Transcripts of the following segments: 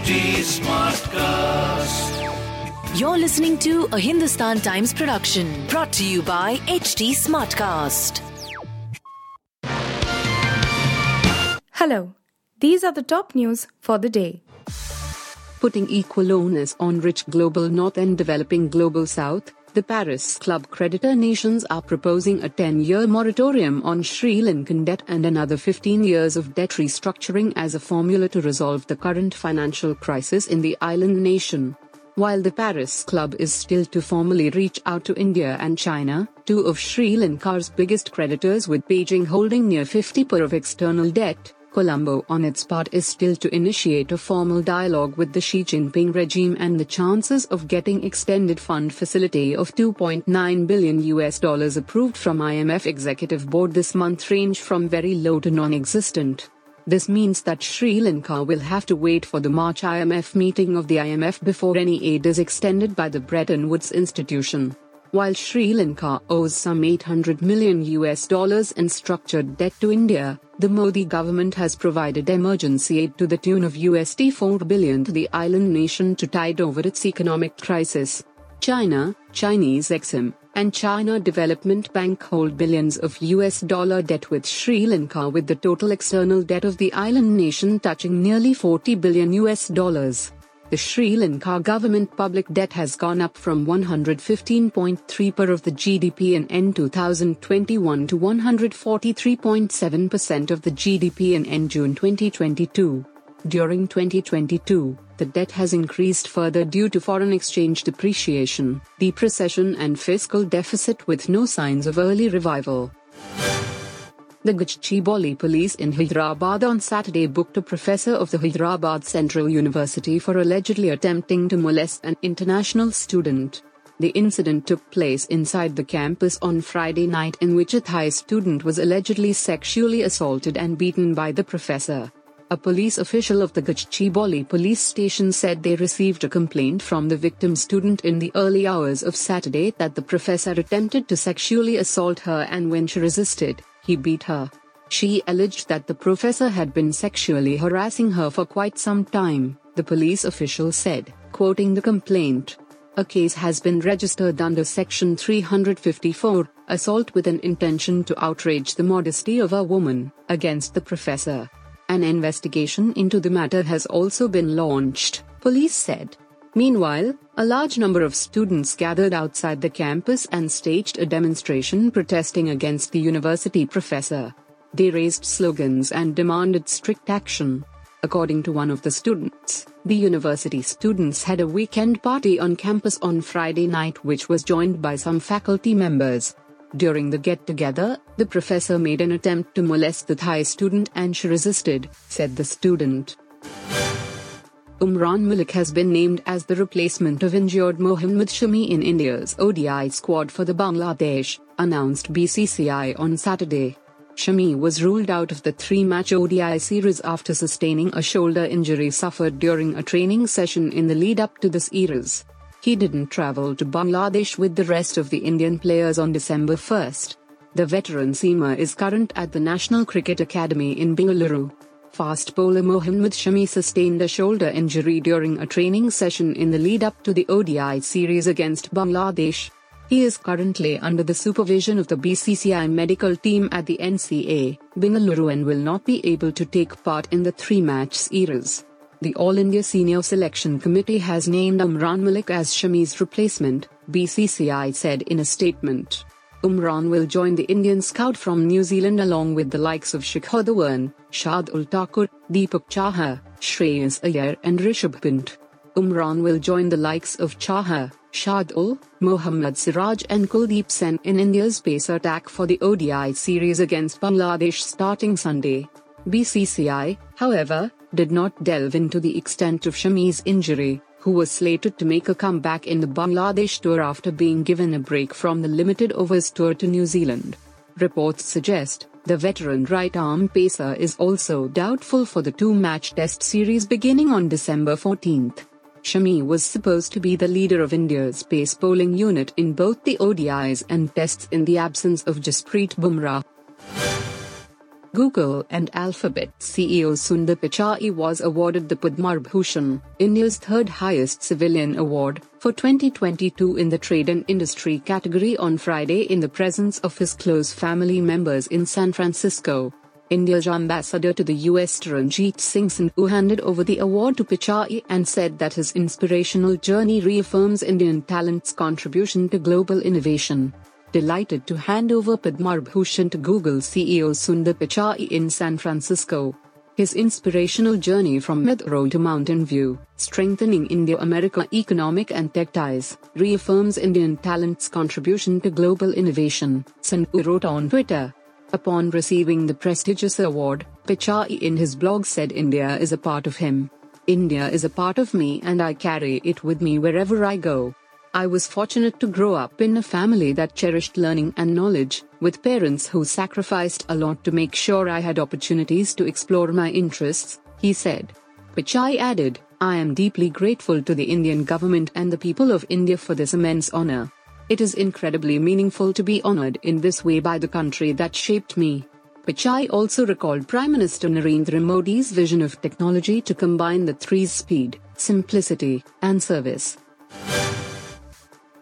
HT Smartcast. You're listening to a Hindustan Times production brought to you by HT Smartcast. Hello, these are the top news for the day. Putting equal onus on rich global north and developing global south, the Paris Club creditor nations are proposing a 10 year moratorium on Sri Lankan debt and another 15 years of debt restructuring as a formula to resolve the current financial crisis in the island nation. While the Paris Club is still to formally reach out to India and China, two of Sri Lanka's biggest creditors with Beijing holding near 50% of external debt, Colombo on its part is still to initiate a formal dialogue with the Xi Jinping regime and the chances of getting extended fund facility of 2.9 billion US dollars approved from IMF executive board this month range from very low to non-existent. This means that Sri Lanka will have to wait for the March IMF meeting of the IMF before any aid is extended by the Bretton Woods institution. While Sri Lanka owes some 800 million US dollars in structured debt to India, the Modi government has provided emergency aid to the tune of USD 4 billion to the island nation to tide over its economic crisis. China, Chinese Exim, and China Development Bank hold billions of US dollar debt with Sri Lanka with the total external debt of the island nation touching nearly 40 billion US dollars the Sri Lanka government public debt has gone up from 115.3 per of the GDP in N 2021 to 143.7% of the GDP in N June 2022. During 2022, the debt has increased further due to foreign exchange depreciation, depreciation and fiscal deficit with no signs of early revival. The Gachibowli police in Hyderabad on Saturday booked a professor of the Hyderabad Central University for allegedly attempting to molest an international student. The incident took place inside the campus on Friday night in which a Thai student was allegedly sexually assaulted and beaten by the professor. A police official of the Gachibowli police station said they received a complaint from the victim student in the early hours of Saturday that the professor attempted to sexually assault her and when she resisted, he beat her. She alleged that the professor had been sexually harassing her for quite some time, the police official said, quoting the complaint. A case has been registered under Section 354, assault with an intention to outrage the modesty of a woman, against the professor. An investigation into the matter has also been launched, police said. Meanwhile, a large number of students gathered outside the campus and staged a demonstration protesting against the university professor. They raised slogans and demanded strict action. According to one of the students, the university students had a weekend party on campus on Friday night, which was joined by some faculty members. During the get together, the professor made an attempt to molest the Thai student and she resisted, said the student. Umran Malik has been named as the replacement of injured Mohammad Shami in India's ODI squad for the Bangladesh, announced BCCI on Saturday. Shami was ruled out of the three match ODI series after sustaining a shoulder injury suffered during a training session in the lead up to the series. He didn't travel to Bangladesh with the rest of the Indian players on December 1st. The veteran seamer is current at the National Cricket Academy in Bengaluru. Fast bowler Mohammad Shami sustained a shoulder injury during a training session in the lead up to the ODI series against Bangladesh. He is currently under the supervision of the BCCI medical team at the NCA, Bengaluru and will not be able to take part in the three match series. The All India Senior Selection Committee has named Umran Malik as Shami's replacement, BCCI said in a statement. Umran will join the Indian scout from New Zealand along with the likes of Shikhar Dhawan, Shardul Thakur, Deepak Chahar, Shreyas Iyer and Rishabh Pant. Umran will join the likes of Chahar, Shardul, Mohammad Siraj and Kuldeep Sen in India's pace attack for the ODI series against Bangladesh starting Sunday. BCCI, however, did not delve into the extent of Shami's injury who was slated to make a comeback in the Bangladesh tour after being given a break from the limited overs tour to New Zealand. Reports suggest the veteran right arm pacer is also doubtful for the two match test series beginning on December 14th. Shami was supposed to be the leader of India's pace bowling unit in both the ODIs and tests in the absence of Jasprit Bumrah. Google and Alphabet CEO Sundar Pichai was awarded the Padma Bhushan, India's third highest civilian award, for 2022 in the trade and industry category on Friday in the presence of his close family members in San Francisco. India's ambassador to the US Taranjeet Singh Sandhu handed over the award to Pichai and said that his inspirational journey reaffirms Indian talent's contribution to global innovation delighted to hand over Padma Bhushan to Google CEO Sundar Pichai in San Francisco. His inspirational journey from Madurai to Mountain View, strengthening India America economic and tech ties, reaffirms Indian talent's contribution to global innovation, Sandhu wrote on Twitter. Upon receiving the prestigious award, Pichai in his blog said India is a part of him. India is a part of me and I carry it with me wherever I go. I was fortunate to grow up in a family that cherished learning and knowledge, with parents who sacrificed a lot to make sure I had opportunities to explore my interests, he said. Pichai added, I am deeply grateful to the Indian government and the people of India for this immense honor. It is incredibly meaningful to be honored in this way by the country that shaped me. Pichai also recalled Prime Minister Narendra Modi's vision of technology to combine the three speed, simplicity, and service.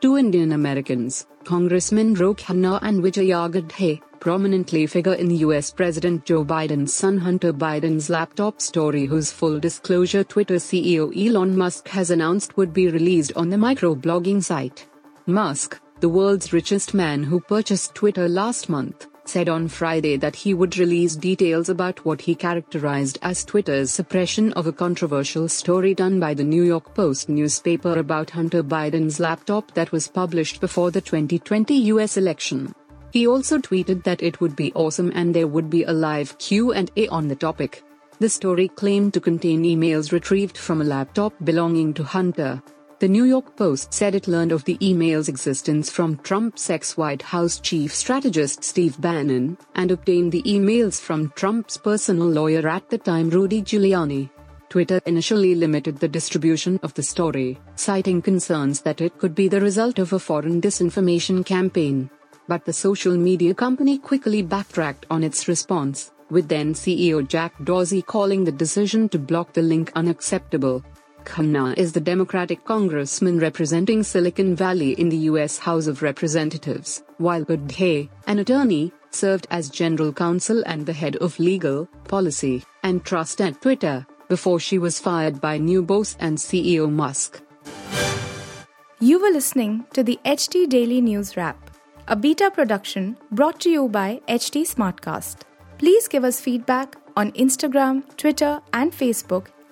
Two Indian Americans, Congressmen Ro Khanna and Vijay Gadde, prominently figure in US President Joe Biden's son Hunter Biden's laptop story whose full disclosure Twitter CEO Elon Musk has announced would be released on the microblogging site. Musk, the world's richest man who purchased Twitter last month, said on Friday that he would release details about what he characterized as Twitter's suppression of a controversial story done by the New York Post newspaper about Hunter Biden's laptop that was published before the 2020 US election. He also tweeted that it would be awesome and there would be a live Q&A on the topic. The story claimed to contain emails retrieved from a laptop belonging to Hunter. The New York Post said it learned of the email's existence from Trump's ex White House chief strategist Steve Bannon, and obtained the emails from Trump's personal lawyer at the time, Rudy Giuliani. Twitter initially limited the distribution of the story, citing concerns that it could be the result of a foreign disinformation campaign. But the social media company quickly backtracked on its response, with then CEO Jack Dorsey calling the decision to block the link unacceptable. Khanna is the Democratic congressman representing Silicon Valley in the U.S. House of Representatives, while Gadde, an attorney, served as general counsel and the head of legal, policy, and trust at Twitter, before she was fired by new boss and CEO Musk. You were listening to the HT Daily News Wrap, a beta production brought to you by HT Smartcast. Please give us feedback on Instagram, Twitter, and Facebook